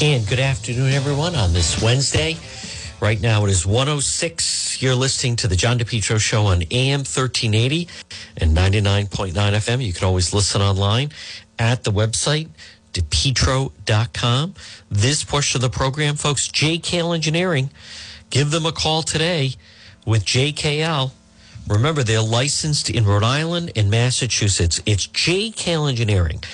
And good afternoon, everyone, on this Wednesday. Right now it is 106. You're listening to the John DePetro Show on AM 1380 and 99.9 FM. You can always listen online at the website, depetro.com. This portion of the program, folks, JKL Engineering. Give them a call today with JKL. Remember, they're licensed in Rhode Island and Massachusetts. It's JKL Engineering.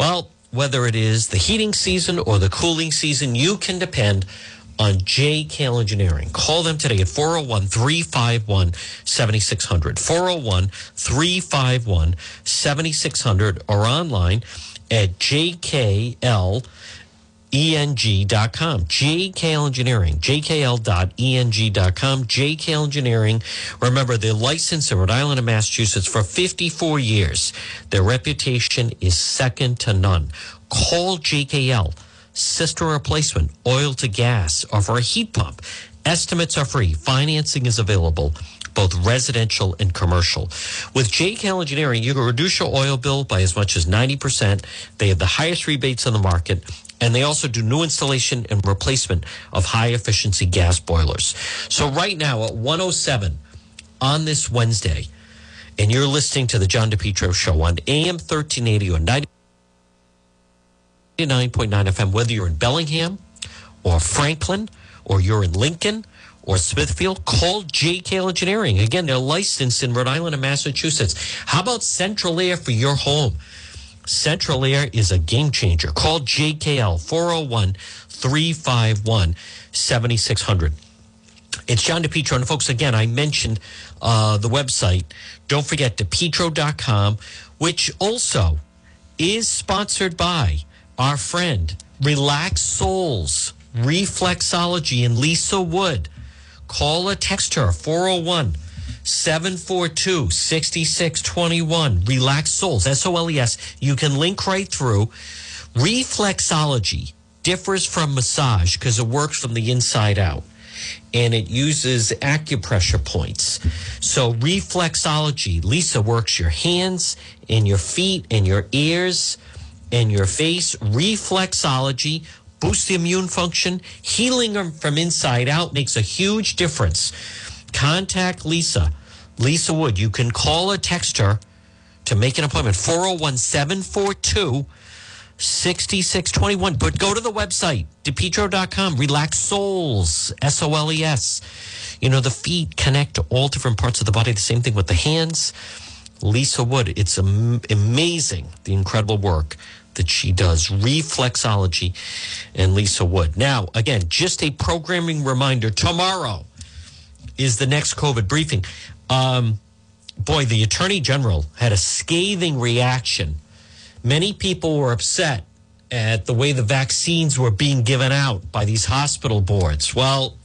Well, whether it is the heating season or the cooling season, you can depend on JKL Engineering. Call them today at 401 351 7600. 401 351 7600 or online at jkl.eng.com. JKL Engineering, jkl.eng.com. JKL Engineering. Remember, they're licensed in Rhode Island and Massachusetts for 54 years. Their reputation is second to none. Call JKL, system replacement, oil to gas, or for a heat pump. Estimates are free. Financing is available both residential and commercial. With JKL Engineering, you can reduce your oil bill by as much as 90%. They have the highest rebates on the market. And they also do new installation and replacement of high efficiency gas boilers. So right now at 107 on this Wednesday, and you're listening to the John DePetro show on AM 1380 or 99.9 FM, whether you're in Bellingham or Franklin or you're in Lincoln or Smithfield, call JKL Engineering. Again, they're licensed in Rhode Island and Massachusetts. How about Central Air for your home? Central Air is a game changer. Call JKL 401 351 7600. It's John DePetro. And folks, again, I mentioned uh, the website. Don't forget depetro.com, which also is sponsored by our friend Relax Soles, Reflexology, and Lisa Wood. Call or text her 401 742 6621. Relax Soles, S O L E S. You can link right through. Reflexology differs from massage because it works from the inside out and it uses acupressure points. So, reflexology, Lisa works your hands and your feet and your ears and your face. Reflexology boosts the immune function, healing from inside out makes a huge difference. Contact Lisa, Lisa Wood. You can call or text her to make an appointment 401 742 6621. But go to the website, depetro.com. Relax Soles, S O L E S. You know, the feet connect to all different parts of the body. The same thing with the hands. Lisa Wood, it's am- amazing the incredible work that she does. Reflexology and Lisa Wood. Now, again, just a programming reminder tomorrow is the next COVID briefing. Um, boy, the Attorney General had a scathing reaction. Many people were upset at the way the vaccines were being given out by these hospital boards. Well,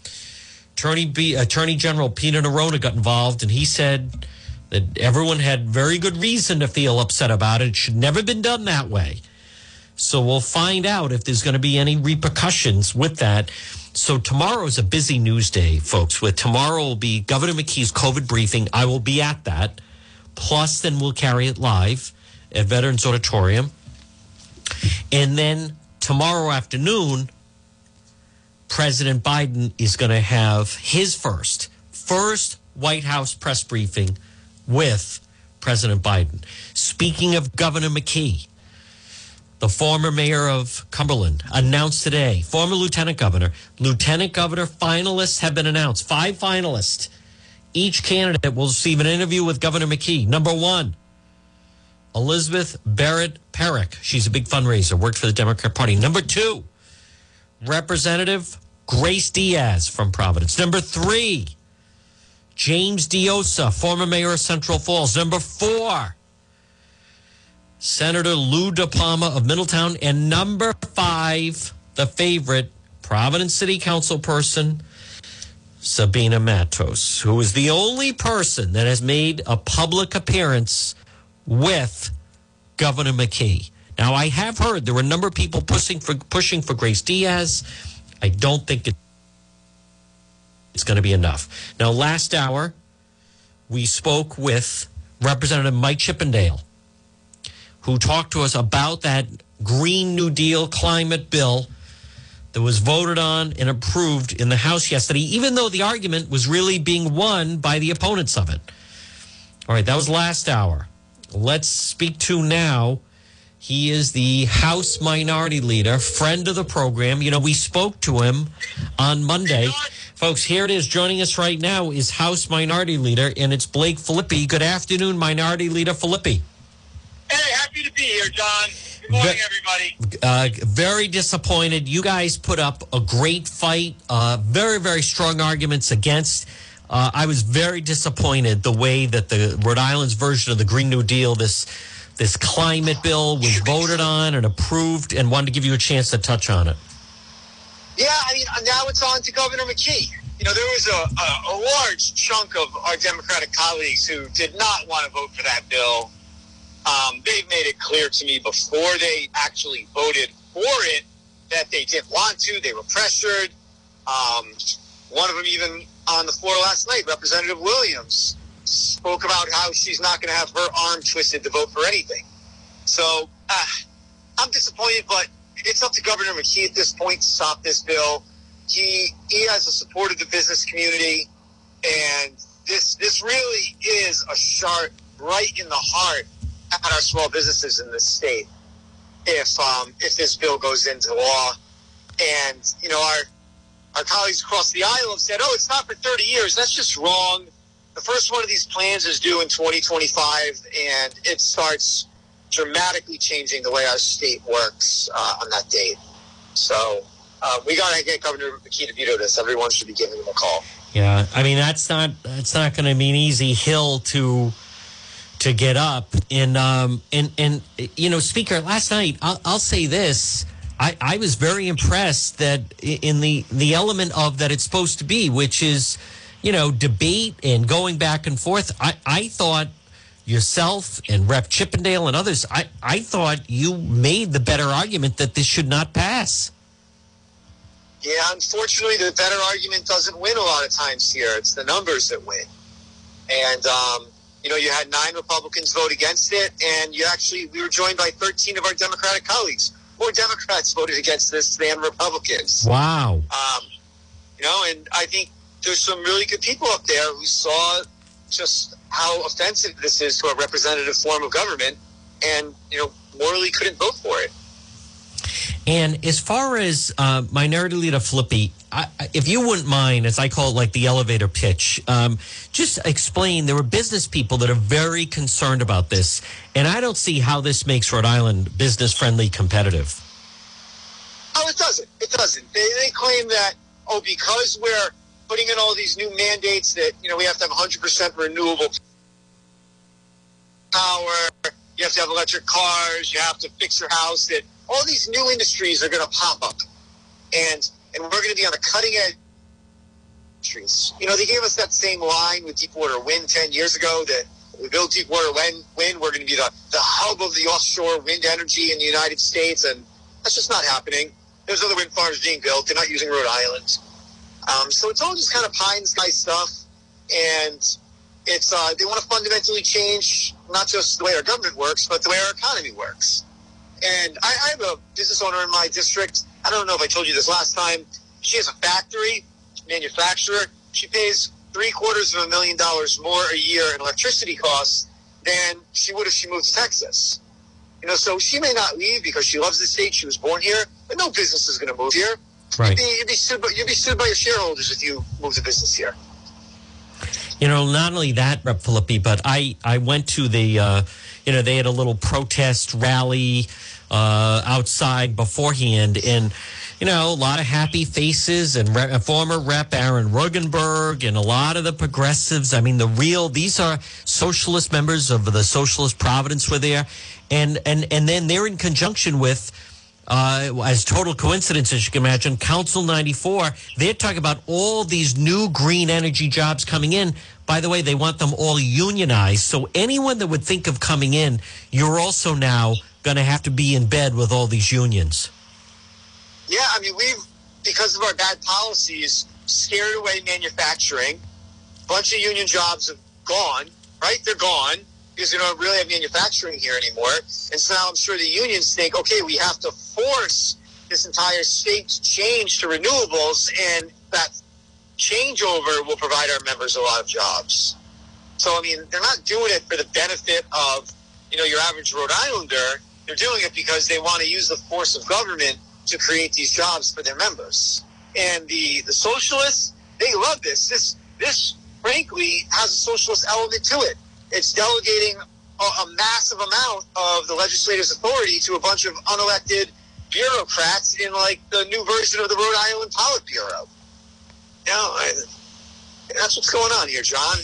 Attorney, B, Attorney General Peter Neronha got involved and he said that everyone had very good reason to feel upset about it. It should never been done that way. So we'll find out if there's going to be any repercussions with that. So tomorrow is a busy news day, folks. With tomorrow will be Governor McKee's COVID briefing. I will be at that. Plus, then we'll carry it live at Veterans Auditorium. And then tomorrow afternoon, President Biden is going to have his first, first White House press briefing with President Biden. Speaking of Governor McKee, the former mayor of Cumberland announced today, former lieutenant governor, lieutenant governor finalists have been announced. Five finalists. Each candidate will receive an interview with Governor McKee. Number one, Elizabeth Barrett Perrick. She's a big fundraiser, worked for the Democrat Party. Number two, Representative Grace Diaz from Providence. Number three, James Diossa, former mayor of Central Falls. Number four, Senator Lou DiPalma of Middletown. And number five, the favorite, Providence City Council person, Sabina Matos, who is the only person that has made a public appearance with Governor McKee. Now, I have heard there were a number of people pushing for pushing for Grace Diaz. I don't think it's going to be enough. Now, last hour, we spoke with Representative Mike Chippendale, who talked to us about that Green New Deal climate bill that was voted on and approved in the House yesterday, even though the argument was really being won by the opponents of it. All right, that was last hour. Let's speak to now. He is the House Minority Leader, friend of the program. You know, we spoke to him on Monday. Folks, here it is. Joining us right now is House Minority Leader, and it's Blake Filippi. Good afternoon, Minority Leader Filippi. Hey, happy to be here, John. Good morning, everybody. Uh, very disappointed. You guys put up a great fight, uh, very, very strong arguments against. Uh, I was very disappointed the way that the Rhode Island's version of the Green New Deal, this this climate bill, was voted on and approved, and wanted to give you a chance to touch on it. Yeah, I mean, now it's on to Governor McKee. You know, there was a, a, a large chunk of our Democratic colleagues who did not want to vote for that bill. Um, they've made it clear to me before they actually voted for it that they didn't want to. They were pressured. Um, one of them even on the floor last night, Representative Williams spoke about how she's not going to have her arm twisted to vote for anything. So uh, I'm disappointed, but it's up to Governor McKee at this point to stop this bill. He he has the support of the business community, and this this really is a shot right in the heart at our small businesses in this state. If um, if this bill goes into law, and you know our our colleagues across the aisle have said, "Oh, it's not for 30 years." That's just wrong. The first one of these plans is due in 2025, and it starts dramatically changing the way our state works uh, on that date. So uh, we got to get Governor veto this. Everyone should be giving him a call. Yeah, I mean that's not that's not going to be an easy hill to to get up. And um and and you know, Speaker, last night I'll, I'll say this. I, I was very impressed that in the the element of that it's supposed to be, which is, you know, debate and going back and forth. I, I thought yourself and Rep Chippendale and others, I, I thought you made the better argument that this should not pass. Yeah, unfortunately, the better argument doesn't win a lot of times here. It's the numbers that win. And, um, you know, you had nine Republicans vote against it, and you actually, we were joined by 13 of our Democratic colleagues more Democrats voted against this than Republicans. Wow. Um, you know, and I think there's some really good people up there who saw just how offensive this is to a representative form of government and, you know, morally couldn't vote for it. And as far as uh, Minority Leader Filippi, I, if you wouldn't mind, as I call it, like the elevator pitch, um, just explain there are business people that are very concerned about this, and I don't see how this makes Rhode Island business friendly competitive. Oh, it doesn't. It doesn't. They, they claim that, oh, because we're putting in all these new mandates that, you know, we have to have 100% renewable power, you have to have electric cars, you have to fix your house, that all these new industries are going to pop up. And and we're going to be on the cutting edge industries. You know, they gave us that same line with Deepwater Wind 10 years ago that we build Deepwater Wind, wind we're going to be the, the hub of the offshore wind energy in the United States. And that's just not happening. There's other wind farms being built. They're not using Rhode Island. Um, so it's all just kind of pie in the sky stuff. And it's uh, they want to fundamentally change not just the way our government works, but the way our economy works. And I, I have a business owner in my district. I don't know if I told you this last time. She has a factory, manufacturer. She pays three quarters of a million dollars more a year in electricity costs than she would if she moved to Texas. You know, so she may not leave because she loves the state. She was born here, but no business is going to move here. Right. You'd be, you'd, be sued by, you'd be sued by your shareholders if you moved a business here. You know, not only that, Rep. Filippi, but I, I went to the, uh, you know, they had a little protest rally uh, outside beforehand, and you know, a lot of happy faces and rep, former Rep Aaron Regunberg and a lot of the progressives. I mean, the real these are socialist members of the Socialist Providence were there, and and and then they're in conjunction with. Uh, as total coincidence, as you can imagine, Council 94, they're talking about all these new green energy jobs coming in. By the way, they want them all unionized. So anyone that would think of coming in, you're also now going to have to be in bed with all these unions. Yeah, I mean, we've, because of our bad policies, scared away manufacturing. A bunch of union jobs have gone, right? They're gone because we don't really have manufacturing here anymore. And so now I'm sure the unions think, okay, we have to force this entire state to change to renewables, and that changeover will provide our members a lot of jobs. So, I mean, they're not doing it for the benefit of, you know, your average Rhode Islander. They're doing it because they want to use the force of government to create these jobs for their members. And the, the socialists, they love this. This, this, frankly, has a socialist element to it. It's delegating a, a massive amount of the legislature's authority to a bunch of unelected bureaucrats in like the new version of the Rhode Island Politburo. You know, I, that's what's going on here, John.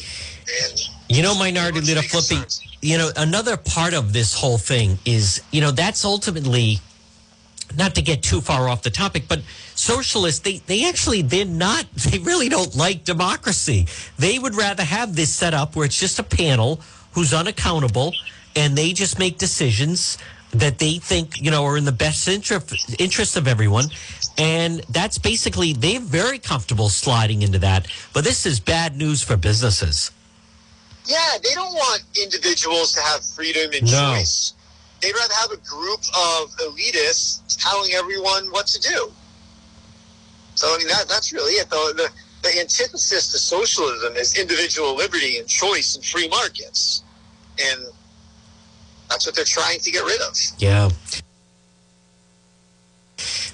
And You know, Minority Leader Filippi, concerns. You know, another part of this whole thing is, you know, that's ultimately not to get too far off the topic, but socialists, they, they actually, they're not, they really don't like democracy. They would rather have this set up where it's just a panel who's unaccountable and they just make decisions that they think, you know, are in the best interest, interest of everyone. And that's basically, they're very comfortable sliding into that. But this is bad news for businesses. Yeah, they don't want individuals to have freedom and No. choice. They'd rather have a group of elitists telling everyone what to do. So, I mean, that, that's really it. The, the, the antithesis to socialism is individual liberty and choice and free markets. And that's what they're trying to get rid of. Yeah.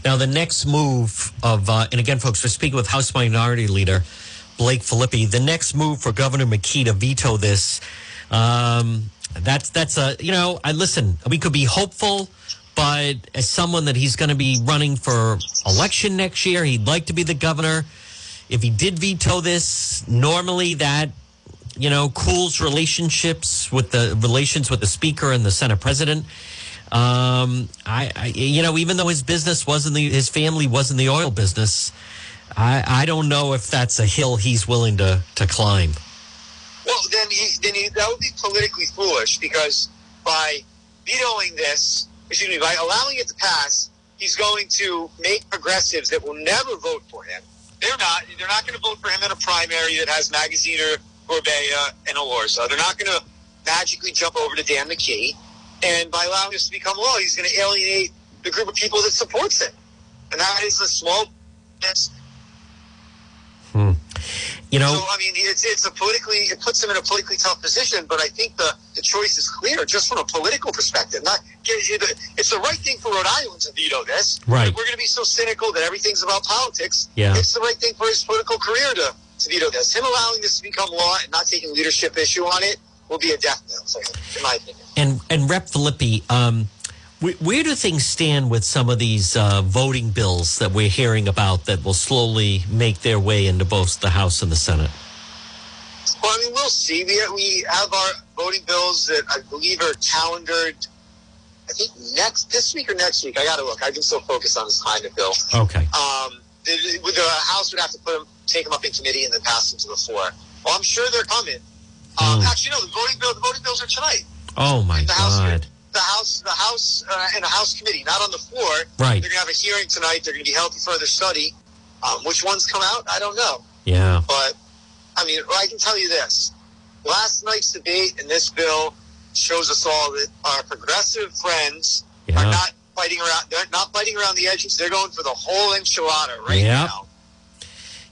Now, the next move of, uh, and again, folks, we're speaking with House Minority Leader Blake Filippi. The next move for Governor McKee to veto this, um, that's, that's a, you know, I listen, we could be hopeful, but as someone that he's going to be running for election next year, he'd like to be the governor. If he did veto this, normally that you know, cools relationships with the relations with the speaker and the Senate president. Um, I, I, you know, even though his business wasn't the, his family was in the oil business, I, I don't know if that's a hill he's willing to, to climb. Well, then he, then he, that would be politically foolish because by vetoing this, excuse me, by allowing it to pass, he's going to make progressives that will never vote for him. They're not. They're not going to vote for him in a primary that has Magaziner, Gorbea, and Elorza. They're not going to magically jump over to Dan McKee. And by allowing this to become law, he's going to alienate the group of people that supports him. And that is the small. That's, You know, so I mean, it's it's a politically it puts him in a politically tough position. But I think the the choice is clear, just from a political perspective. Not it's the right thing for Rhode Island to veto this. Right. If we're going to be so cynical that everything's about politics. Yeah. It's the right thing for his political career to to veto this. Him allowing this to become law and not taking leadership issue on it will be a death knell in my opinion. and and Rep Filippi, um, where, where do things stand with some of these uh, voting bills that we're hearing about that will slowly make their way into both the House and the Senate? Well, I mean, we'll see. We we have our voting bills that I believe are calendared. I think next this week or next week. I got to look. I've been so focused on this Hyman bill. Okay. Um, the, the, the House would have to put them, take them up in committee, and then pass them to the floor. Well, I'm sure they're coming. Um, Mm. Actually, no. The voting bill. The voting bills are tonight. Oh my The House. The House. The House uh, and the House committee, not on the floor. Right. They're gonna have a hearing tonight. They're gonna be held for further study. Um, which ones come out? I don't know. Yeah. But I mean, I can tell you this: last night's debate and this bill shows us all that our progressive friends Yeah. are not fighting around. They're not fighting around the edges. They're going for the whole enchilada right Yep. now.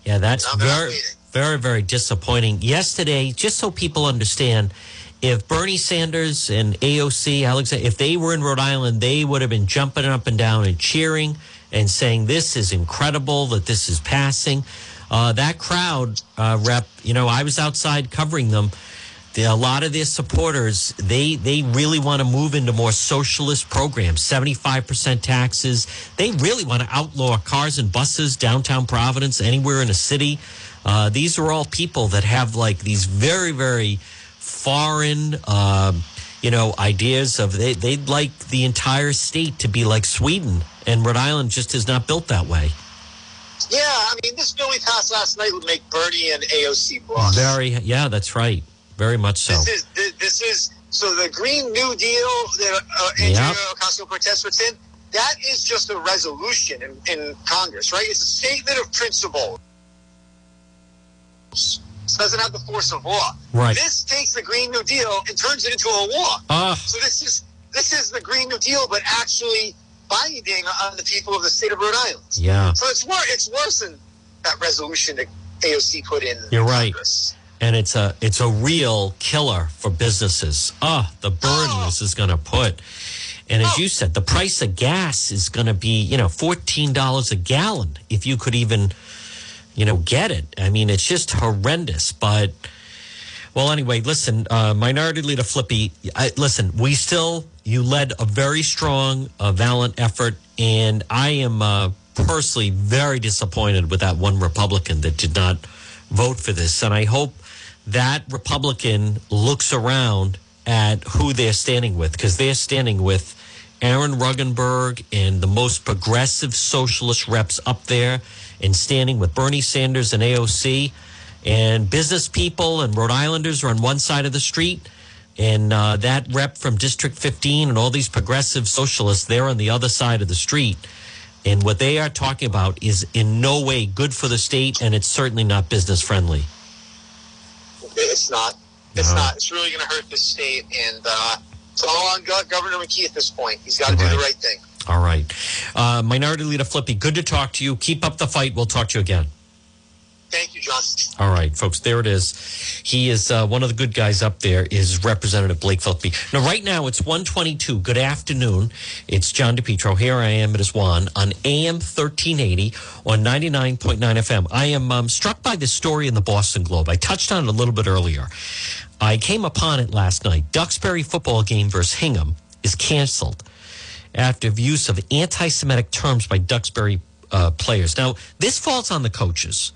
Yeah, that's No, they're not very, very, very disappointing. Yesterday, just so people understand, if Bernie Sanders and AOC, Alexander, if they were in Rhode Island, they would have been jumping up and down and cheering and saying, This is incredible that this is passing. Uh, that crowd, uh, rep, you know, I was outside covering them. The, a lot of their supporters, they they really want to move into more socialist programs, seventy five percent taxes. They really want to outlaw cars and buses downtown Providence, anywhere in a city. Uh, these are all people that have like these very very foreign, um, you know, ideas of they they'd like the entire state to be like Sweden, and Rhode Island just is not built that way. Yeah, I mean, this bill we passed last night would make Bernie and AOC blush. Very, yeah, that's right, very much so. This is thi- this is so the Green New Deal that uh, Andrea Yep. Ocasio Cortez puts in. That is just a resolution in, in Congress, right? It's a statement of principle. Doesn't have the force of law. Right. This takes the Green New Deal and turns it into a law. Ah. So this is this is the Green New Deal, but actually binding on the people of the state of Rhode Island. Yeah. So it's worse. It's worse than that resolution that AOC put in. You're right. Congress. and it's a it's a real killer for businesses. Ah, the burden Oh. this is going to put. And as Oh. you said, the price of gas is going to be, you know, fourteen dollars a gallon if you could even, you know, get it. I mean, it's just horrendous. But well, anyway, listen, uh, Minority Leader Filippi, I, listen, we still you led a very strong, uh, valiant effort, and I am uh, personally very disappointed with that one Republican that did not vote for this, and I hope that Republican looks around at who they're standing with because they're standing with Aaron Regunberg and the most progressive socialist reps up there, and standing with Bernie Sanders and AOC and business people and Rhode Islanders are on one side of the street, and uh, that rep from District 15 and all these progressive socialists they're on the other side of the street. And what they are talking about is in no way good for the state, and it's certainly not business friendly. It's not. It's No. not. It's really going to hurt the state, and uh, it's all on Governor McKee at this point. He's got to do the right thing. All right. Uh, Minority Leader Filippi, good to talk to you. Keep up the fight. We'll talk to you again. Thank you, John. All right, folks, there it is. He is uh, one of the good guys up there. Is Representative Blake Filippi. Now, right now it's one twenty-two. Good afternoon. It's John DePetro. Here I am at his Juan on AM thirteen eighty on ninety nine point nine FM. I am um, struck by this story in the Boston Globe. I touched on it a little bit earlier. I came upon it last night. Duxbury football game versus Hingham is canceled after use of anti-Semitic terms by Duxbury uh, players. Now, this falls on the coaches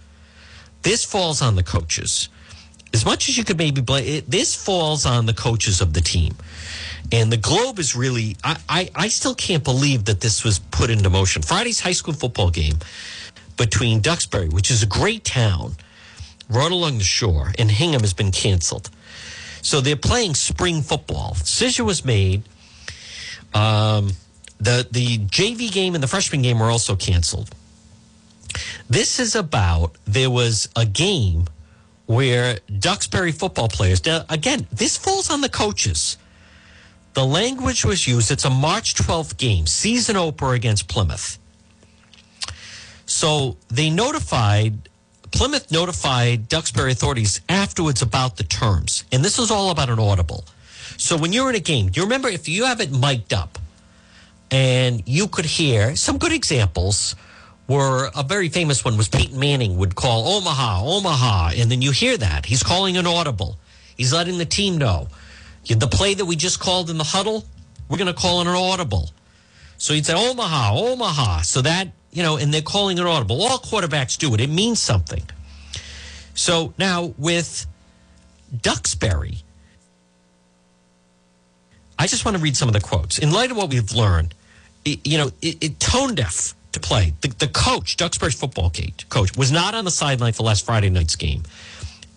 this falls on the coaches. As much as you could maybe blame it, this falls on the coaches of the team. And the Globe is really, I, I, I still can't believe that this was put into motion. Friday's high school football game between Duxbury, which is a great town, right along the shore, and Hingham has been canceled. So they're playing spring football. Decision was made. Um, the the JV game and the freshman game were also canceled. This is about there was a game where Duxbury football players. Now, again, this falls on the coaches. The language was used. It's a March 12th game, season opener against Plymouth. So they notified Plymouth notified Duxbury authorities afterwards about the terms, and this was all about an audible. So when you're in a game, do you remember if you have it mic'd up, and you could hear some good examples were a very famous one was Peyton Manning would call Omaha, Omaha, and then you hear that. He's calling an audible. He's letting the team know. The play that we just called in the huddle, we're going to call an audible. So he'd say Omaha, Omaha. So that, you know, and they're calling an audible. All quarterbacks do it. It means something. So now with Duxbury, I just want to read some of the quotes. In light of what we've learned, you know, it, it tone deaf to play. The, the coach, Duxbury's football coach, was not on the sideline for last Friday night's game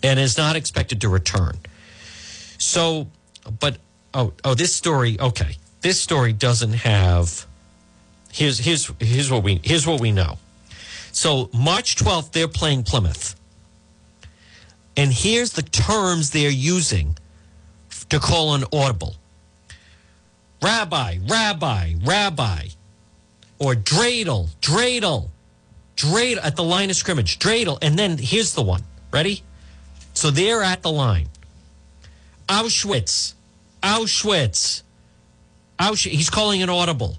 and is not expected to return. So, but oh, oh, this story, okay, this story doesn't have. Here's here's here's what we here's what we know. So March twelfth, they're playing Plymouth, and here's the terms they're using to call an audible. Rabbi, rabbi, rabbi, or dreidel, dreidel, dreidel at the line of scrimmage, dreidel, and then here's the one. Ready? So they're at the line. Auschwitz, Auschwitz, Auschwitz. He's calling an audible.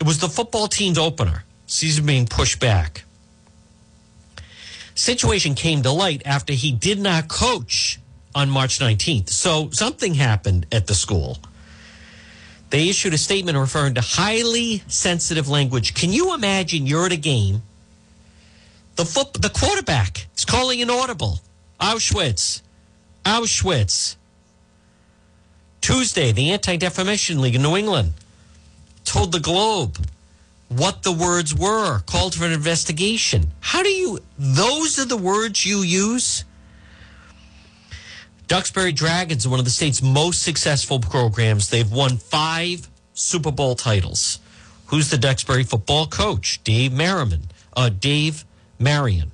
It was the football team's opener. Season being pushed back. Situation came to light after he did not coach on March 19th. So something happened at the school. They issued a statement referring to highly sensitive language. Can you imagine you're at a game? The foot, the quarterback is calling an audible. Auschwitz, Auschwitz. Tuesday, the Anti Defamation League in New England told the Globe what the words were, called for an investigation. How do you, those are the words you use? Duxbury Dragons are one of the state's most successful programs. They've won five Super Bowl titles. Who's the Duxbury football coach? Dave Merriman. Uh, Dave Marion.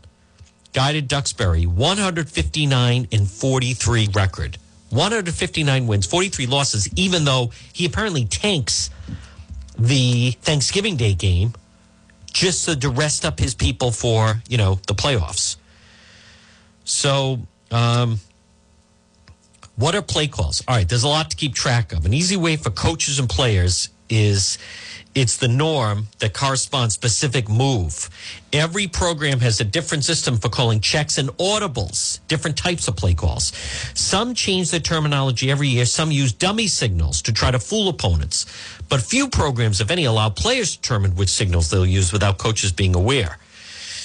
Guided Duxbury 159 and 43 record. 159 wins, 43 losses, even though he apparently tanks the Thanksgiving Day game just to rest up his people for, you know, the playoffs. So, um, what are play calls? All right, there's a lot to keep track of. An easy way for coaches and players is it's the norm that corresponds specific move. Every program has a different system for calling checks and audibles, different types of play calls. Some change their terminology every year. Some use dummy signals to try to fool opponents. But few programs, if any, allow players to determine which signals they'll use without coaches being aware.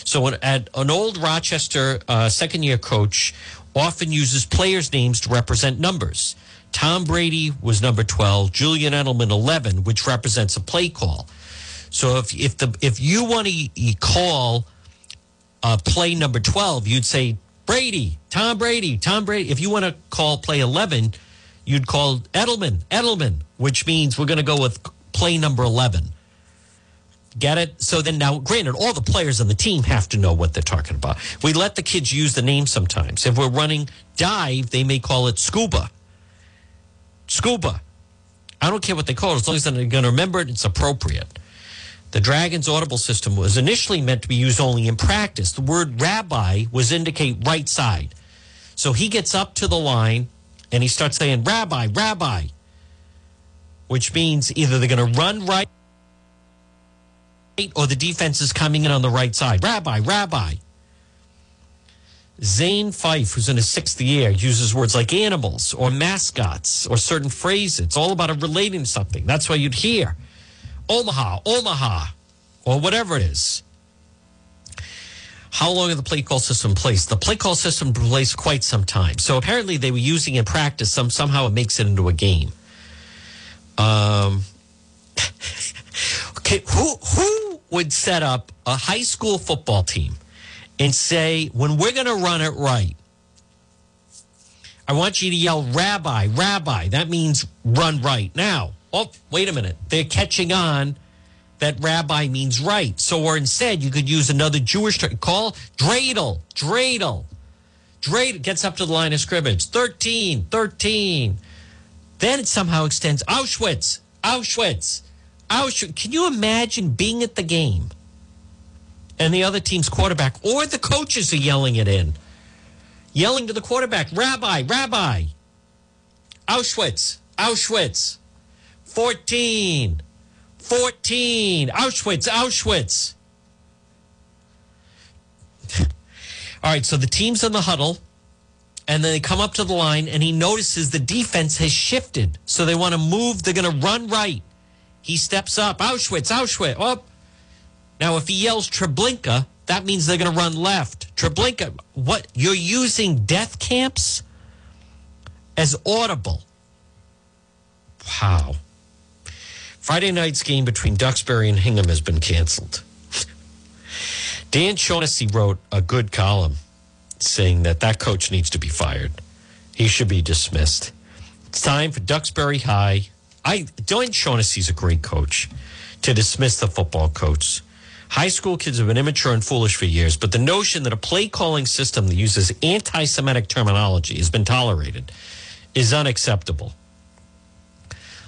So at an old Rochester uh, second year coach often uses players' names to represent numbers. Tom Brady was number 12, Julian Edelman 11, which represents a play call. So if if the if you want to call uh, play number 12, you'd say Brady, Tom Brady, Tom Brady. If you want to call play 11, you'd call Edelman, Edelman, which means we're going to go with play number 11. Get it? So then now, granted, all the players on the team have to know what they're talking about. We let the kids use the name sometimes. If we're running dive, they may call it scuba scuba. I don't care what they call it, as long as they're going to remember it, it's appropriate. The Dragon's audible system was initially meant to be used only in practice. The word rabbi was indicate right side. So he gets up to the line and he starts saying, Rabbi, Rabbi, which means either they're going to run right or the defense is coming in on the right side. Rabbi, Rabbi. Zane Fife, who's in his sixth year, uses words like animals or mascots or certain phrases. It's all about relating something. That's why you'd hear Omaha, Omaha, or whatever it is. How long is the play call system place? The play call system place quite some time. So apparently they were using in practice. Some somehow it makes it into a game. Um, okay, who who would set up a high school football team? and say, when we're going to run it right, I want you to yell, Rabbi, Rabbi. That means run right. Now, oh, wait a minute. They're catching on that rabbi means right. So, or instead, you could use another Jewish term. Call dreidel, dreidel. Dreidel gets up to the line of scrimmage. 13, 13. Then it somehow extends Auschwitz, Auschwitz, Auschwitz. Can you imagine being at the game? and the other team's quarterback or the coaches are yelling it in, yelling to the quarterback, Rabbi, Rabbi, Auschwitz, Auschwitz, 14, 14, Auschwitz, Auschwitz. All right, so the team's in the huddle, and then they come up to the line, and he notices the defense has shifted. So they want to move, they're going to run right. He steps up, Auschwitz, Auschwitz, up. Now, if he yells Treblinka, that means they're going to run left. Treblinka, what? You're using death camps as audible. Wow. Friday night's game between Duxbury and Hingham has been canceled. Dan Shaughnessy wrote a good column saying that that coach needs to be fired. He should be dismissed. It's time for Duxbury High. I Dan Shaughnessy's a great coach to dismiss the football coach. High school kids have been immature and foolish for years, but the notion that a play calling system that uses anti Semitic terminology has been tolerated is unacceptable.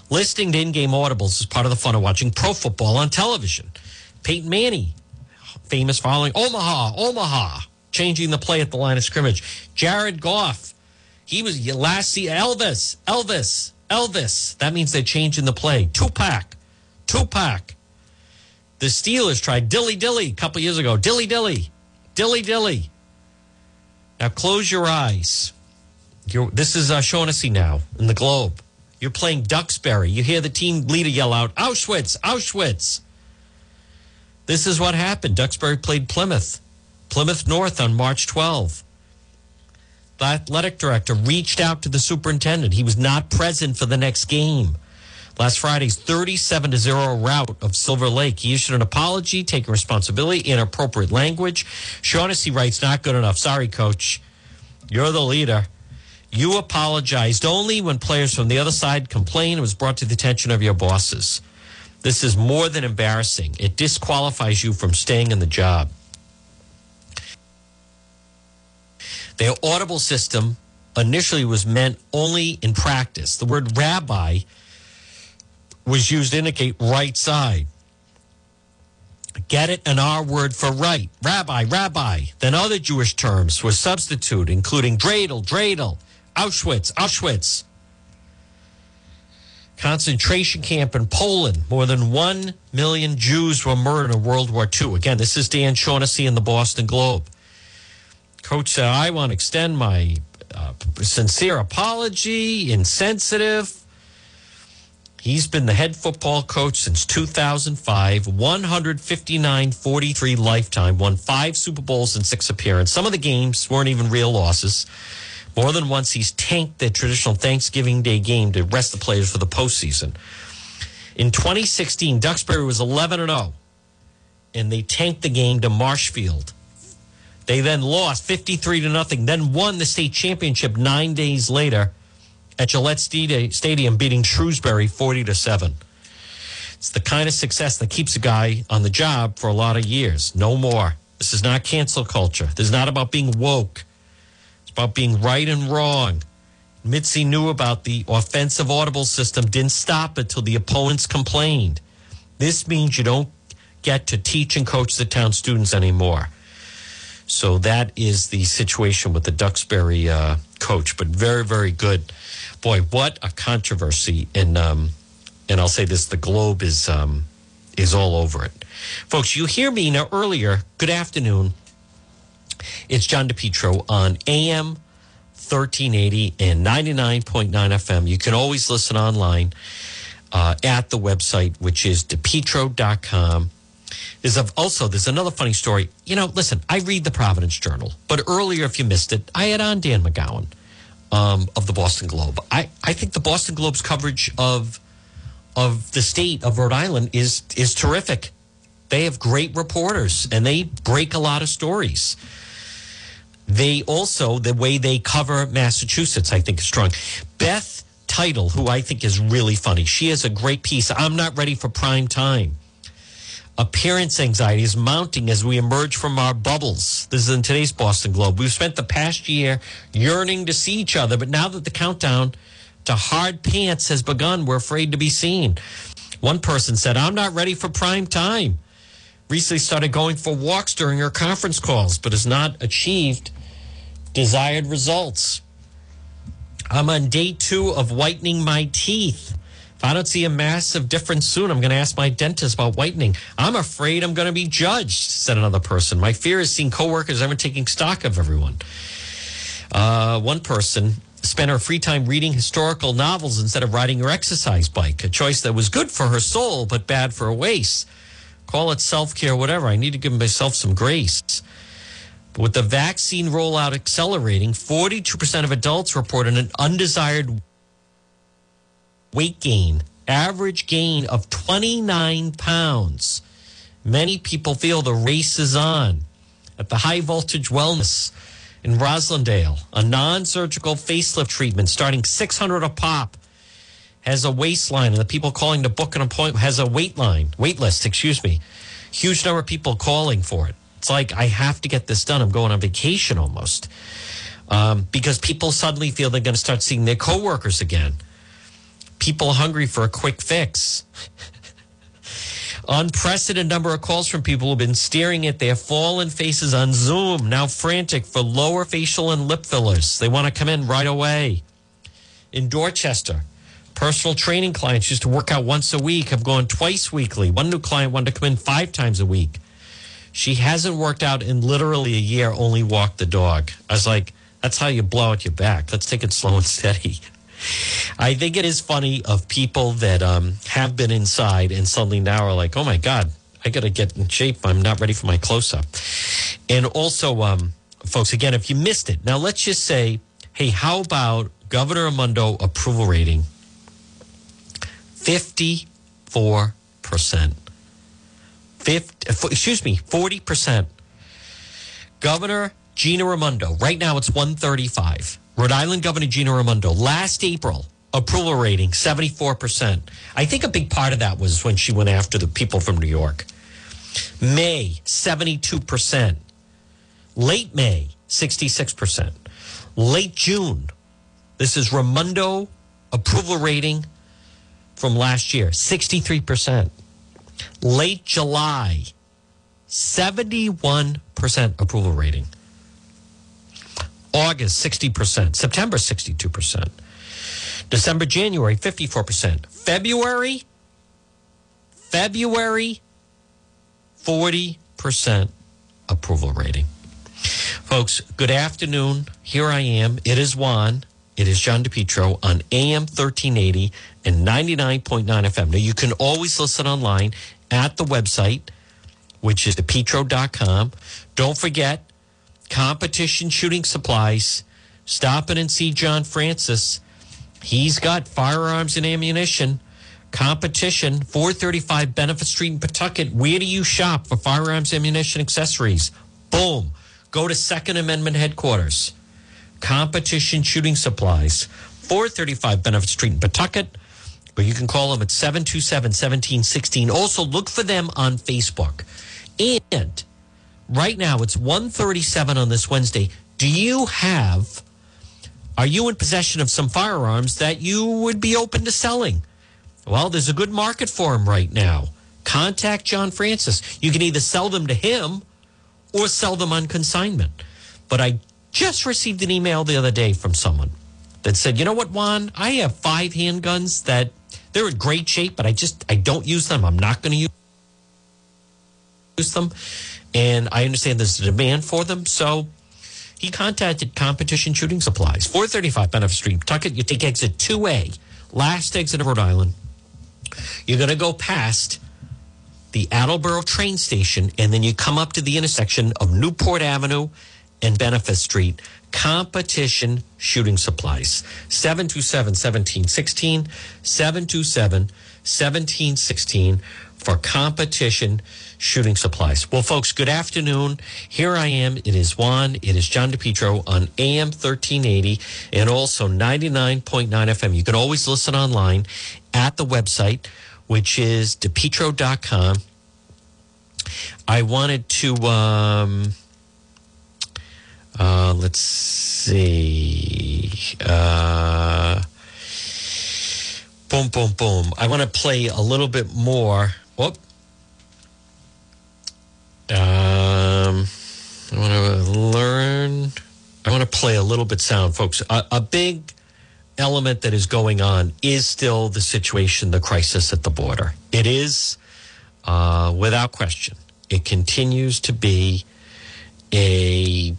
Listening to in game audibles is part of the fun of watching pro football on television. Peyton Manning, famous following Omaha, Omaha, changing the play at the line of scrimmage. Jared Goff, he was last see Elvis, Elvis, Elvis. That means they're changing the play. Tupac, Tupac. The Steelers tried dilly dilly a couple years ago. Dilly dilly, dilly dilly. Now close your eyes. You're, this is uh, Shaughnessy now in the Globe. You're playing Duxbury. You hear the team leader yell out, Auschwitz, Auschwitz. This is what happened. Duxbury played Plymouth, Plymouth North on March 12. The athletic director reached out to the superintendent. He was not present for the next game. Last Friday's 37 to 0 rout of Silver Lake. He issued an apology, taking responsibility in appropriate language. Shaughnessy writes, Not good enough. Sorry, coach. You're the leader. You apologized only when players from the other side complained. It was brought to the attention of your bosses. This is more than embarrassing. It disqualifies you from staying in the job. Their audible system initially was meant only in practice. The word rabbi was used to indicate right side. Get it? An R word for right. Rabbi, rabbi. Then other Jewish terms were substituted, including dreidel, dreidel, Auschwitz, Auschwitz. Concentration camp in Poland. More than 1 million Jews were murdered in World War II. Again, this is Dan Shaughnessy in the Boston Globe. Coach I want to extend my uh, sincere apology, insensitive. He's been the head football coach since 2005, 159 43 lifetime, won five Super Bowls and six appearances. Some of the games weren't even real losses. More than once, he's tanked the traditional Thanksgiving Day game to rest the players for the postseason. In 2016, Duxbury was 11 and 0, and they tanked the game to Marshfield. They then lost 53 to nothing, then won the state championship nine days later at Gillette Stadium, beating Shrewsbury 40 to 7. It's the kind of success that keeps a guy on the job for a lot of years. No more. This is not cancel culture. This is not about being woke. It's about being right and wrong. Mitzi knew about the offensive audible system, didn't stop it till the opponents complained. This means you don't get to teach and coach the town students anymore. So that is the situation with the Duxbury uh, coach, but very, very good. Boy, what a controversy! And um, and I'll say this: the Globe is um, is all over it, folks. You hear me now earlier. Good afternoon. It's John DePetro on AM 1380 and 99.9 FM. You can always listen online uh, at the website, which is depetro.com. There's also there's another funny story. You know, listen, I read the Providence Journal, but earlier, if you missed it, I had on Dan McGowan um, of the Boston Globe. I, I think the Boston Globe's coverage of of the state of Rhode Island is is terrific. They have great reporters and they break a lot of stories. They also the way they cover Massachusetts, I think, is strong. Beth Teitell, who I think is really funny, she has a great piece. I'm not ready for prime time appearance anxiety is mounting as we emerge from our bubbles. This is in today's Boston Globe. We've spent the past year yearning to see each other, but now that the countdown to hard pants has begun, we're afraid to be seen. One person said, I'm not ready for prime time. Recently started going for walks during her conference calls, but has not achieved desired results. I'm on day two of whitening my teeth. I don't see a massive difference soon, I'm going to ask my dentist about whitening. I'm afraid I'm going to be judged, said another person. My fear is seeing coworkers ever taking stock of everyone. Uh, one person spent her free time reading historical novels instead of riding her exercise bike, a choice that was good for her soul but bad for her waist. Call it self care, whatever. I need to give myself some grace. with the vaccine rollout accelerating, 42% of adults reported an undesired weight gain, average gain of 29 pounds. Many people feel the race is on. At the High Voltage Wellness in Roslindale, a non surgical facelift treatment starting 600 a pop has a waistline, and the people calling to book an appointment has a wait line, wait list, excuse me. Huge number of people calling for it. It's like, I have to get this done. I'm going on vacation almost. Um, because people suddenly feel they're going to start seeing their coworkers again people hungry for a quick fix. Unprecedented number of calls from people who've been staring at their fallen faces on Zoom, now frantic for lower facial and lip fillers. They want to come in right away. In Dorchester, personal training clients used to work out once a week, have gone twice weekly. One new client wanted to come in five times a week. She hasn't worked out in literally a year, only walked the dog. I was like, that's how you blow out your back. Let's take it slow and steady. I think it is funny of people that um, have been inside and suddenly now are like, oh my God, I got to get in shape. I'm not ready for my close up. And also, um, folks, again, if you missed it, now let's just say, hey, how about Governor Raimondo approval rating? 54%. 50, excuse me, 40%. Governor Gina Raimondo, right now it's 135. Rhode Island Governor Gina Raimondo last April approval rating 74%. I think a big part of that was when she went after the people from New York. May 72%. Late May 66%. Late June this is Raimondo approval rating from last year, 63%. Late July, 71% approval rating. August, 60%. September, 62%. December, January, 54%. February, February, 40% approval rating. Folks, good afternoon. Here I am. It is Juan. It is John DePetro on AM 1380 and 99.9 FM. Now, you can always listen online at the website, which is depetro.com. Don't forget, competition shooting supplies. Stop in and see John Francis. He's got firearms and ammunition. Competition, 435 Benefit Street in Pawtucket. Where do you shop for firearms, ammunition, accessories? Boom. Go to Second Amendment headquarters. Competition Shooting Supplies, 435 Benefit Street in Pawtucket. But you can call them at 727 1716. Also, look for them on Facebook. And right now, it's 137 on this Wednesday. Do you have, are you in possession of some firearms that you would be open to selling? Well, there's a good market for them right now. Contact John Francis. You can either sell them to him or sell them on consignment. But I just received an email the other day from someone that said, you know what, Juan, I have five handguns that they're in great shape, but I just I don't use them. I'm not going to use them. And I understand there's a demand for them. So he contacted Competition Shooting Supplies, 435 Benefit Street, Pawtucket. You take exit 2A, last exit of Rhode Island. You're going to go past the Attleboro train station, and then you come up to the intersection of Newport Avenue and Benefit Street. Competition Shooting Supplies. 727 1716, 727 1716 for competition shooting supplies. Well, folks, good afternoon. Here I am. It is Juan. It is John DePetro on AM 1380 and also 99.9 FM. You can always listen online at the website, which is depetro.com. I wanted to, um, uh, let's see. Uh, boom, boom, boom. I want to play a little bit more. Whoop. Um, I want to learn. I want to play a little bit sound, folks. A, a big element that is going on is still the situation, the crisis at the border. It is, uh, without question, it continues to be a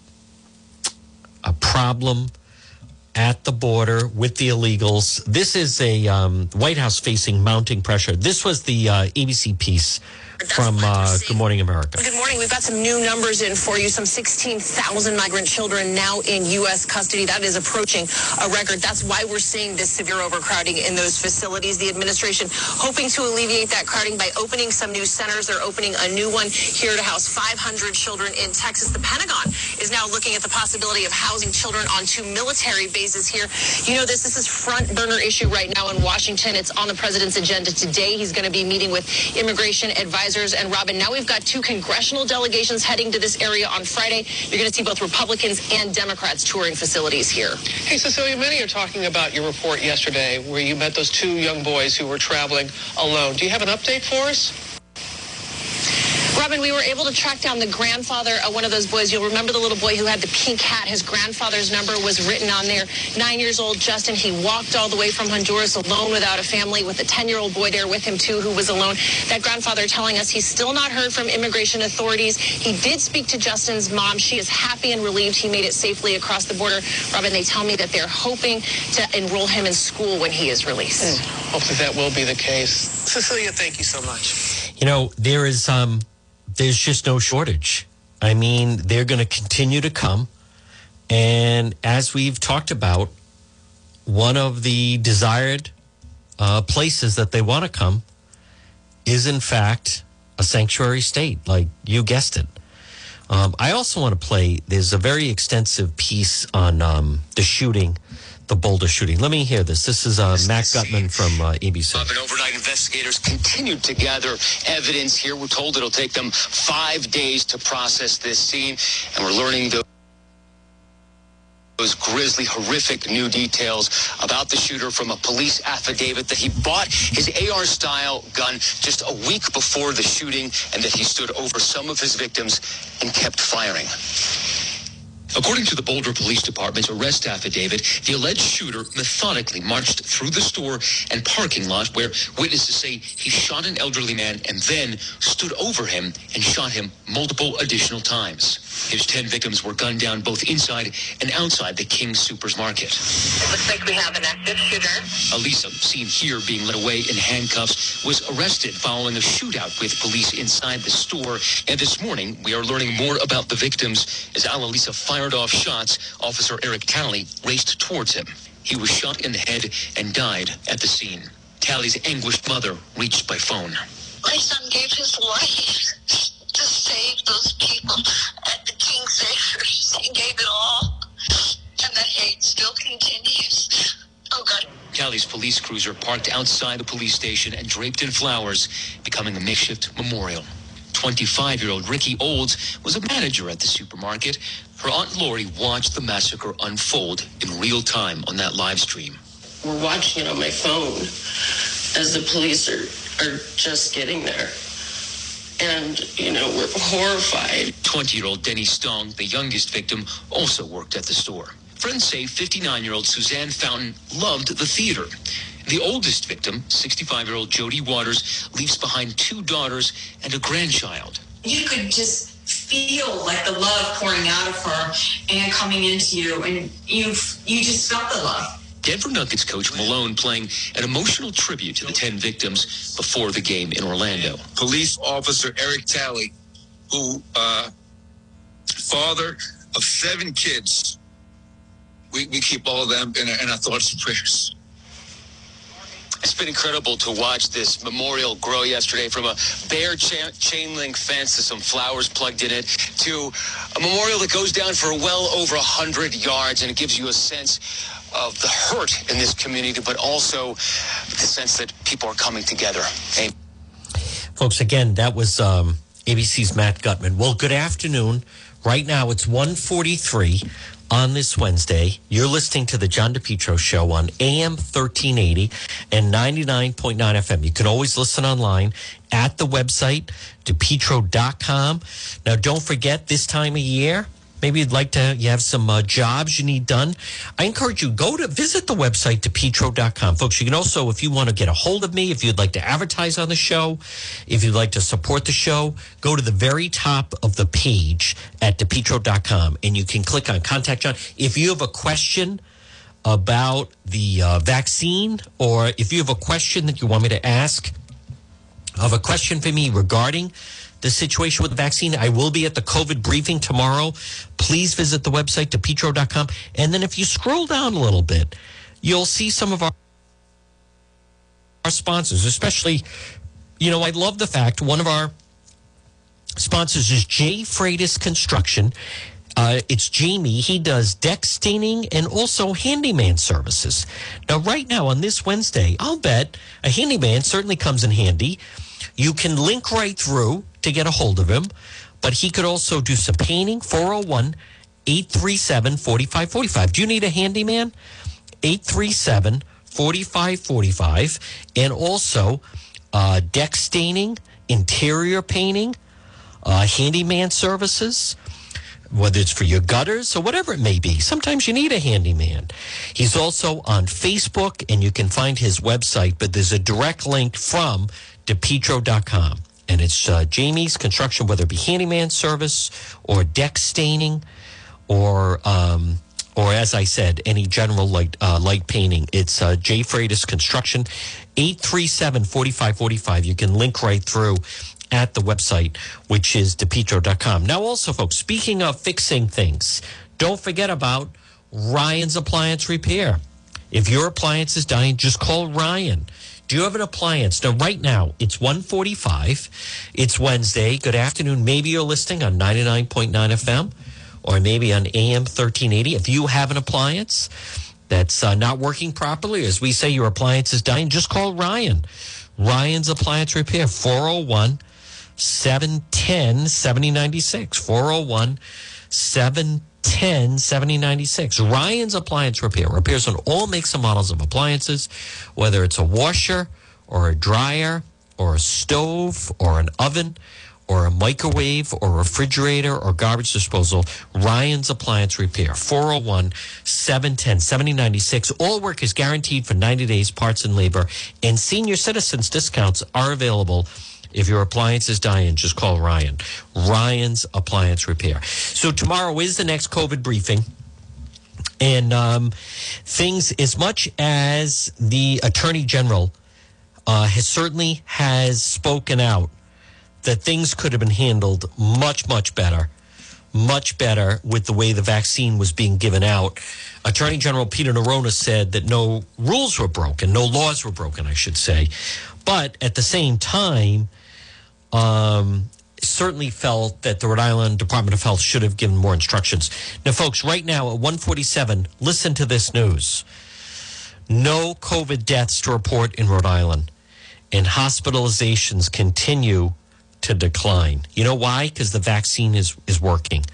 a problem at the border with the illegals. This is a um, White House facing mounting pressure. This was the uh, ABC piece from uh, Good Morning America. Good morning. We've got some new numbers in for you. Some 16,000 migrant children now in U.S. custody. That is approaching a record. That's why we're seeing this severe overcrowding in those facilities. The administration hoping to alleviate that crowding by opening some new centers. They're opening a new one here to house 500 children in Texas. The Pentagon is now looking at the possibility of housing children on two military bases here. You know this. This is front burner issue right now in Washington. It's on the president's agenda today. He's going to be meeting with immigration advisors advisors. And Robin, now we've got two congressional delegations heading to this area on Friday. You're going to see both Republicans and Democrats touring facilities here. Hey, Cecilia, many are talking about your report yesterday where you met those two young boys who were traveling alone. Do you have an update for us? Robin, we were able to track down the grandfather of one of those boys. You'll remember the little boy who had the pink hat. His grandfather's number was written on there. Nine years old, Justin. He walked all the way from Honduras alone without a family with a 10 year old boy there with him, too, who was alone. That grandfather telling us he's still not heard from immigration authorities. He did speak to Justin's mom. She is happy and relieved he made it safely across the border. Robin, they tell me that they're hoping to enroll him in school when he is released. Mm, hopefully that will be the case. Cecilia, thank you so much. You know, there is um there's just no shortage. I mean, they're going to continue to come. And as we've talked about, one of the desired uh, places that they want to come is, in fact, a sanctuary state, like you guessed it. Um, I also want to play, there's a very extensive piece on um, the shooting the Boulder shooting. Let me hear this. This is uh, Matt Gutman from uh, ABC. Uh, overnight investigators continued to gather evidence here. We're told it'll take them five days to process this scene, and we're learning the those grisly, horrific new details about the shooter from a police affidavit that he bought his AR style gun just a week before the shooting and that he stood over some of his victims and kept firing. According to the Boulder Police Department's arrest affidavit, the alleged shooter methodically marched through the store and parking lot where witnesses say he shot an elderly man and then stood over him and shot him multiple additional times. His 10 victims were gunned down both inside and outside the King Soopers Market. It looks like we have an active shooter. Alissa, seen here being led away in handcuffs, was arrested following a shootout with police inside the store. And this morning, we are learning more about the victims as Alalisa fired off shots. Officer Eric Talley raced towards him. He was shot in the head and died at the scene. Talley's anguished mother reached by phone. My son gave his life to save those people at the King Soopers. He gave it all. And the hate still continues. Oh, God. Talley's police cruiser parked outside the police station and draped in flowers, becoming a makeshift memorial. 25 year old Rikki Olds was a manager at the supermarket. Her Aunt Lori watched the massacre unfold in real time on that live stream. We're watching it on my phone as the police are, are just getting there. And, you know, we're horrified. 20 year old Denny Stong, the youngest victim, also worked at the store. Friends say 59 year old Suzanne Fountain loved the theater. The oldest victim, 65 year old Jody Waters, leaves behind two daughters and a grandchild. you could just feel like the love pouring out of her and coming into you and you you just felt the love Denver Nuggets coach Malone playing an emotional tribute to the 10 victims before the game in Orlando. police officer Eric Talley, who uh, father of seven kids. We, we keep all of them in our, in our thoughts and prayers. It's been incredible to watch this memorial grow yesterday from a bare cha- chain link fence to some flowers plugged in it to a memorial that goes down for well over 100 yards and it gives you a sense of the hurt in this community, but also the sense that people are coming together. Hey, Folks, again, that was um, ABC's Matt Gutman. Well, good afternoon. Right now, it's 143 on this Wednesday. You're listening to the John DePetro Show on AM 1380 and 99.9 FM. You can always listen online at the website, depetro.com. Now, don't forget this time of year, maybe you'd like to you have some uh, jobs you need done. I encourage you go to visit the website depetro.com folks you can also if you want to get a hold of me if you'd like to advertise on the show if you'd like to support the show go to the very top of the page at depetro.com and you can click on contact john. If you have a question about the uh, vaccine or if you have a question that you want me to ask of a question for me regarding the situation with the vaccine. I will be at the COVID briefing tomorrow. Please visit the website, depetro.com. And then if you scroll down a little bit, you'll see some of our, our sponsors, especially, you know, I love the fact one of our sponsors is J. Freitas Construction. Uh, it's Jamie. He does deck staining and also handyman services. Now, right now on this Wednesday, I'll bet a handyman certainly comes in handy. You can link right through to get a hold of him, but he could also do some painting. 401 837 4545. Do you need a handyman? 837 4545. And also uh, deck staining, interior painting, uh, handyman services whether it's for your gutters or whatever it may be. Sometimes you need a handyman. He's also on Facebook and you can find his website, but there's a direct link from depetro.com. And it's uh, Jamie's construction, whether it be handyman service or deck staining or, um, or as I said, any general light, uh, light painting. It's uh, J. Freitas Construction, 837 4545. You can link right through at the website, which is depetro.com. Now, also, folks, speaking of fixing things, don't forget about Ryan's Appliance Repair. If your appliance is dying, just call Ryan. Do you have an appliance? Now, right now, it's 145. It's Wednesday. Good afternoon. Maybe you're listening on 99.9 FM or maybe on AM 1380. If you have an appliance that's uh, not working properly, as we say, your appliance is dying, just call Ryan. Ryan's Appliance Repair, 401 710 7096. 401 710 10 7096. Ryan's Appliance Repair repairs on all makes and models of appliances, whether it's a washer or a dryer or a stove or an oven or a microwave or refrigerator or garbage disposal. Ryan's Appliance Repair 401 710 7096. All work is guaranteed for 90 days, parts and labor, and senior citizens discounts are available. If your appliance is dying, just call Ryan. Ryan's Appliance Repair. So tomorrow is the next COVID briefing. And um, things, as much as the Attorney General uh, has certainly has spoken out that things could have been handled much, much better, much better with the way the vaccine was being given out. Attorney General Peter Neronha said that no rules were broken, no laws were broken, I should say. But at the same time, um, certainly felt that the Rhode Island Department of Health should have given more instructions. Now, folks, right now at 147, listen to this news. No COVID deaths to report in Rhode Island, and hospitalizations continue to decline. You know why? Because the vaccine is, is working.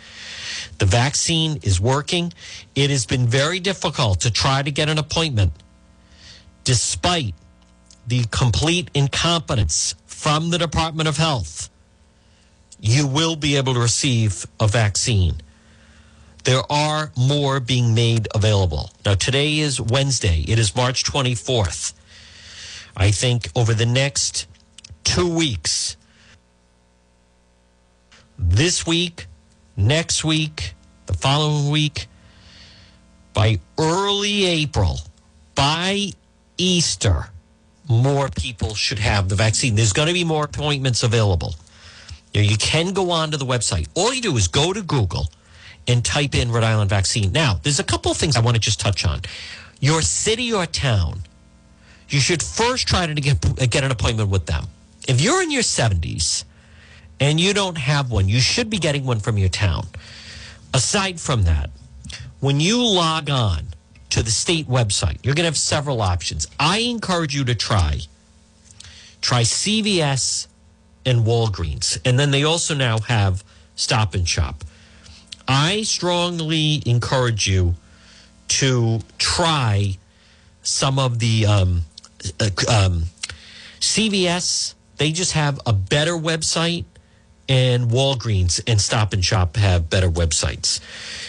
The vaccine is working. It has been very difficult to try to get an appointment despite the complete incompetence from the Department of Health. You will be able to receive a vaccine. There are more being made available. Now, today is Wednesday, it is March 24th. I think over the next two weeks, this week, next week, the following week, by early April, by Easter, more people should have the vaccine. There's going to be more appointments available. You, can go onto the website. All you do is go to Google and type in Rhode Island vaccine. Now, there's a couple of things I want to just touch on. Your city or town, you should first try to get, get an appointment with them. If you're in your 70s and you don't have one, you should be getting one from your town. Aside from that, when you log on to the state website, you're going to have several options. I encourage you to try try CVS and Walgreens, and then they also now have Stop and Shop. I strongly encourage you to try some of the um, uh, um, CVS. They just have a better website, and Walgreens and Stop and Shop have better websites.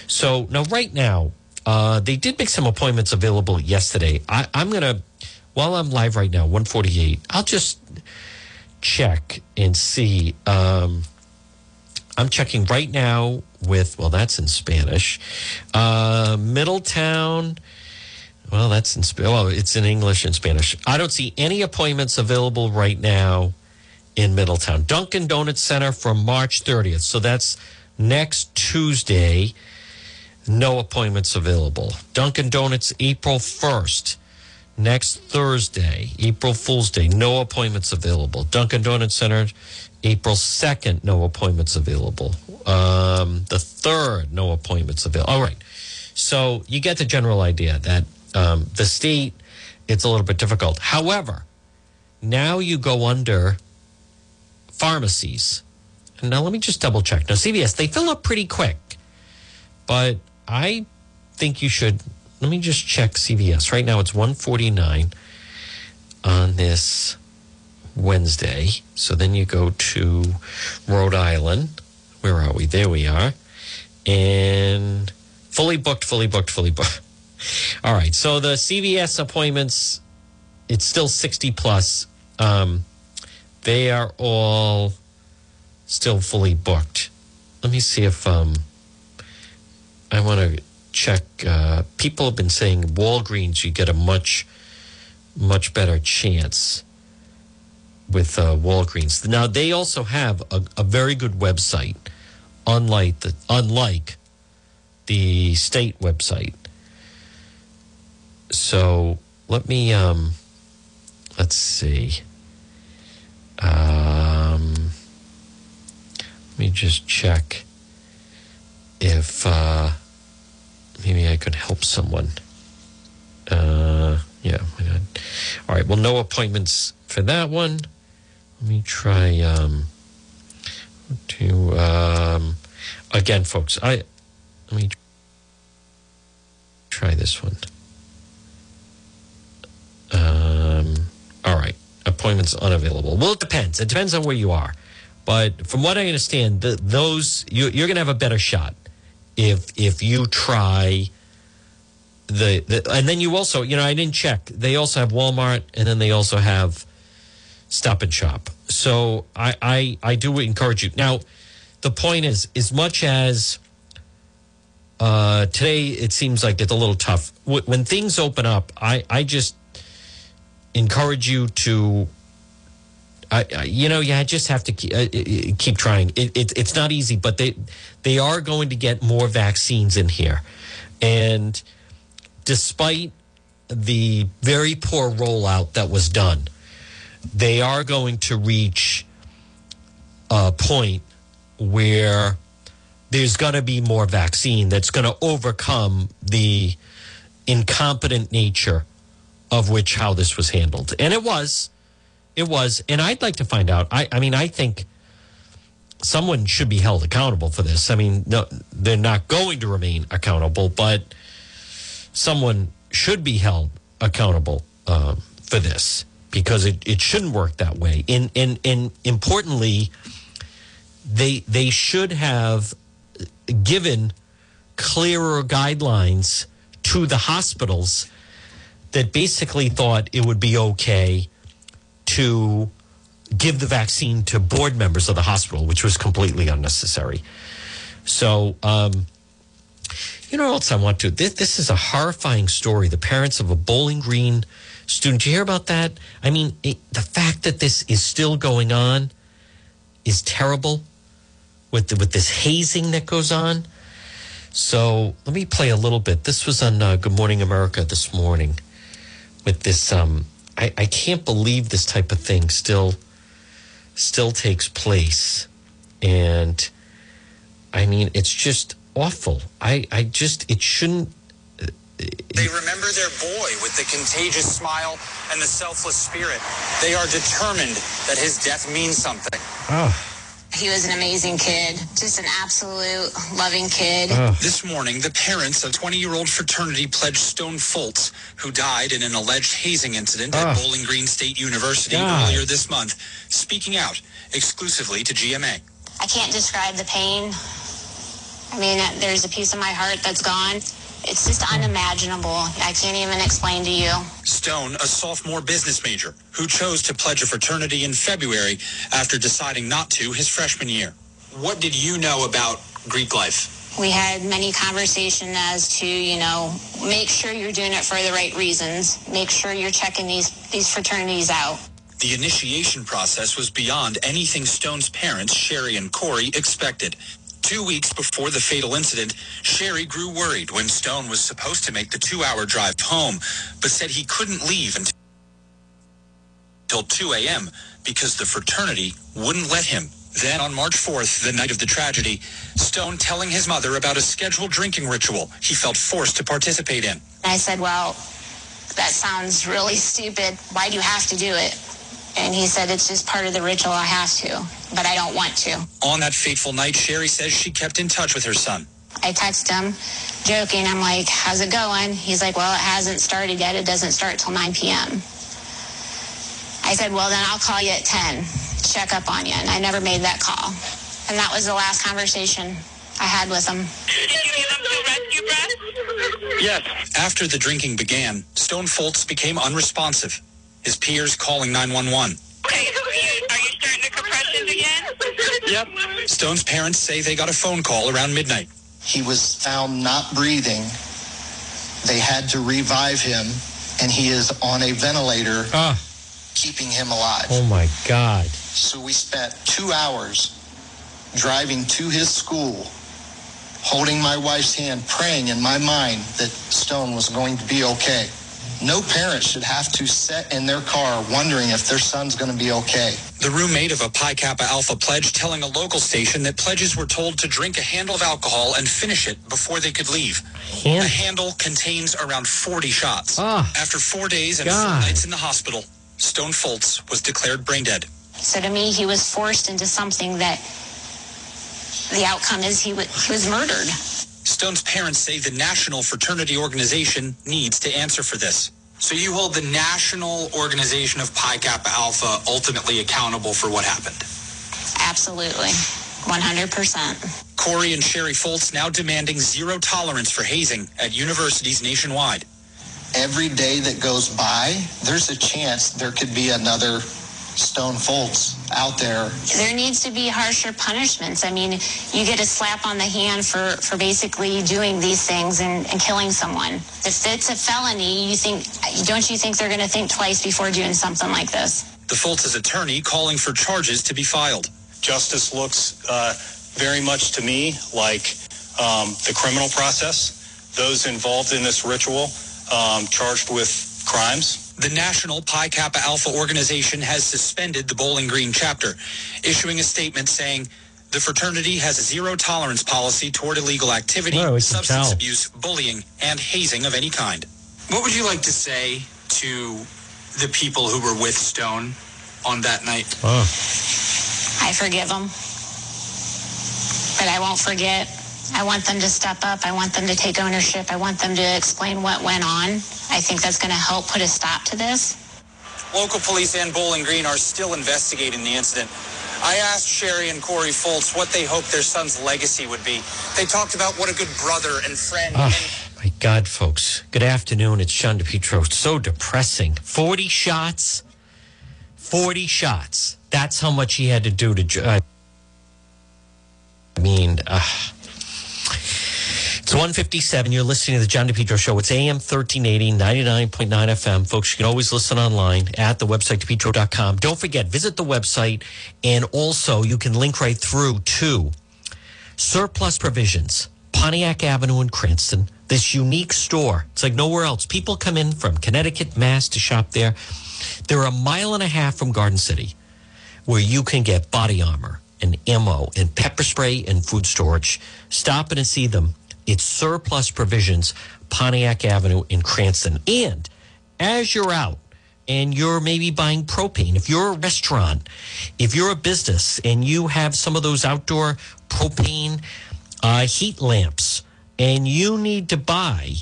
So now, right now, uh, they did make some appointments available yesterday. I, I'm going to, while I'm live right now, 148, I'll just check and see. Um, I'm checking right now with, well, that's in Spanish. Uh, Middletown. Well, that's in, well, it's in English and Spanish. I don't see any appointments available right now in Middletown. Dunkin' Donuts Center from March 30th. So that's next Tuesday. No appointments available. Dunkin' Donuts April 1st. Next Thursday, April Fool's Day, no appointments available. Dunkin' Donuts Center, April 2nd, no appointments available. Um, the 3rd, no appointments available. All right. So you get the general idea that um, the state, it's a little bit difficult. However, now you go under pharmacies. Now let me just double check. Now, CVS, they fill up pretty quick, but I think you should. Let me just check CVS. Right now it's 149 on this Wednesday. So then you go to Rhode Island. Where are we? There we are. And fully booked, fully booked, fully booked. All right. So the CVS appointments, it's still 60 plus. Um, they are all still fully booked. Let me see if um, I want to check. Uh, people have been saying Walgreens, you get a much, much better chance with uh, Walgreens. Now they also have a, a very good website, unlike the unlike the state website. So let me um, let's see. Um, let me just check if uh, maybe I could help someone. Uh, yeah? All right. Well, no appointments for that one. Let me try um, to um, again, folks. I let me try this one. Um, all right, appointments unavailable. Well, it depends. It depends on where you are, but from what I understand, the, those you, you're going to have a better shot if if you try the, the and then you also you know I didn't check. They also have Walmart, and then they also have Stop and Shop. So I I, I do encourage you now. The point is, as much as uh, today it seems like it's a little tough. When things open up, I, I just encourage you to, I, I, you know, you just have to keep, uh, uh, keep trying. It, it, it's not easy, but they they are going to get more vaccines in here, and despite the very poor rollout that was done, they are going to reach a point where there's going to be more vaccine that's going to overcome the incompetent nature of which how this was handled. And it was. It was. And I'd like to find out. I, I mean, I think someone should be held accountable for this. I mean, no, they're not going to remain accountable, but someone should be held accountable um, for this because it, it shouldn't work that way. And, and, and importantly, they they should have given clearer guidelines to the hospitals that basically thought it would be okay to give the vaccine to board members of the hospital, which was completely unnecessary. So, um, you know what else I want to? This, this is a horrifying story. The parents of a Bowling Green student. You hear about that? I mean, it, the fact that this is still going on is terrible with the, with this hazing that goes on. So let me play a little bit. This was on uh, Good Morning America this morning with this. Um, I, I can't believe this type of thing still still takes place, and I mean it's just awful. I I just it shouldn't. Uh, they remember their boy with the contagious smile and the selfless spirit. They are determined that his death means something. Oh. He was an amazing kid, just an absolute loving kid. This morning, the parents of 20 year old fraternity pledge Stone Foltz, who died in an alleged hazing incident at Bowling Green State University God. earlier this month, speaking out exclusively to GMA. I can't describe the pain. I mean, there's a piece of my heart that's gone. It's just unimaginable. I can't even explain to you. Stone, a sophomore business major, who chose to pledge a fraternity in February after deciding not to his freshman year. What did you know about Greek life? We had many conversations as to, you know, make sure you're doing it for the right reasons. Make sure you're checking these these fraternities out. The initiation process was beyond anything Stone's parents, Sherry and Corey, expected. Two weeks before the fatal incident, Sherry grew worried when Stone was supposed to make the two-hour drive home, but said he couldn't leave until 2 a.m. because the fraternity wouldn't let him. Then on March 4th, the night of the tragedy, Stone telling his mother about a scheduled drinking ritual he felt forced to participate in. I said, well, that sounds really stupid. Why do you have to do it? And he said, it's just part of the ritual. I have to, but I don't want to. On that fateful night, Sherry says she kept in touch with her son. I text him, joking. I'm like, how's it going? He's like, well, it hasn't started yet. It doesn't start till 9 p.m. I said, well, then I'll call you at 10, check up on you. And I never made that call. And that was the last conversation I had with him. Yes. After the drinking began, Stone Foltz became unresponsive. His peers calling 911. Okay, are you starting the compressions again? Yep. Stone's parents say they got a phone call around midnight. He was found not breathing. They had to revive him, and he is on a ventilator, ah. keeping him alive. Oh my God. So we spent two hours driving to his school, holding my wife's hand, praying in my mind that Stone was going to be okay. No parent should have to sit in their car wondering if their son's going to be okay. The roommate of a Pi Kappa Alpha pledge telling a local station that pledges were told to drink a handle of alcohol and finish it before they could leave. A handle contains around 40 shots. Ah. After four days and four nights in the hospital, Stone Foltz was declared brain dead. So to me, he was forced into something that the outcome is he, w- he was murdered. Stone's parents say the National Fraternity Organization needs to answer for this. So you hold the national organization of Pi Kappa Alpha ultimately accountable for what happened? Absolutely. 100%. Corey and Sherry Foltz now demanding zero tolerance for hazing at universities nationwide. Every day that goes by, there's a chance there could be another Stone Foltz out there. There needs to be harsher punishments. I mean, you get a slap on the hand for, for basically doing these things and, and killing someone. If it's a felony, you think, don't you think they're going to think twice before doing something like this? The Foltz's attorney calling for charges to be filed. Justice looks uh, very much to me like um, the criminal process. Those involved in this ritual um, charged with crimes. The National Pi Kappa Alpha organization has suspended the Bowling Green chapter, issuing a statement saying the fraternity has a zero tolerance policy toward illegal activity, substance tell. abuse, bullying, and hazing of any kind. What would you like to say to the people who were with Stone on that night? Oh. I forgive them. But I won't forget. I want them to step up. I want them to take ownership. I want them to explain what went on. I think that's going to help put a stop to this. Local police and Bowling Green are still investigating the incident. I asked Sherry and Corey Foltz what they hoped their son's legacy would be. They talked about what a good brother and friend Oh, my God, folks. Good afternoon. It's John DePetro. It's so depressing. 40 shots. 40 shots. That's how much he had to do to. Uh, I mean, uh, it's 157. You're listening to the John DePetro Show. It's AM 1380, 99.9 FM. Folks, you can always listen online at the website, DePetro.com. Don't forget, visit the website, and also you can link right through to Surplus Provisions, Pontiac Avenue in Cranston. This unique store. It's like nowhere else. People come in from Connecticut, Mass to shop there. They're a mile and a half from Garden City, where you can get body armor and ammo and pepper spray and food storage. Stop in and see them. It's Surplus Provisions, Pontiac Avenue in Cranston. And as you're out and you're maybe buying propane, if you're a restaurant, if you're a business and you have some of those outdoor propane uh, heat lamps and you need to buy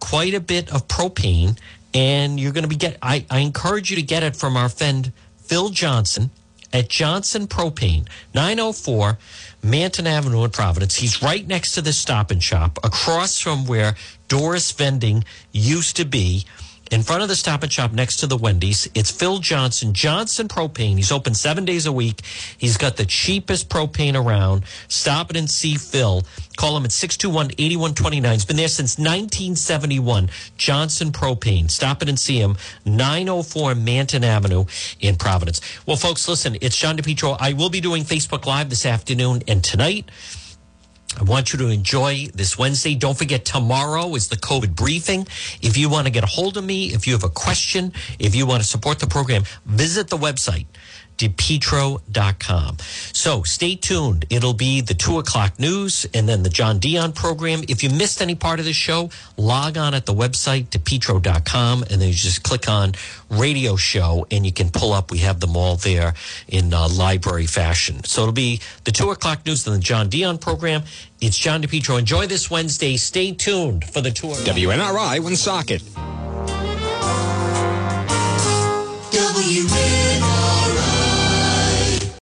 quite a bit of propane and you're going to be get I, I encourage you to get it from our friend Phil Johnson at Johnson Propane 904 Manton Avenue in Providence. He's right next to the stop and shop across from where Doris Vending used to be. In front of the stop and shop next to the Wendy's, it's Phil Johnson, Johnson Propane. He's open seven days a week. He's got the cheapest propane around. Stop it and see Phil. Call him at 621 8129. He's been there since 1971. Johnson Propane. Stop it and see him. 904 Manton Avenue in Providence. Well, folks, listen, it's John DePetro. I will be doing Facebook Live this afternoon and tonight. I want you to enjoy this Wednesday. Don't forget, tomorrow is the COVID briefing. If you want to get a hold of me, if you have a question, if you want to support the program, visit the website, depetro.com. So stay tuned. It'll be the two o'clock news and then the John Dion program. If you missed any part of the show, log on at the website, depetro.com, and then you just click on radio show and you can pull up. We have them all there in uh, library fashion. So it'll be the two o'clock news and the John Dion program. It's John DePetro. Enjoy this Wednesday. Stay tuned for the two o'clock. WNRI Woonsocket. WNRI.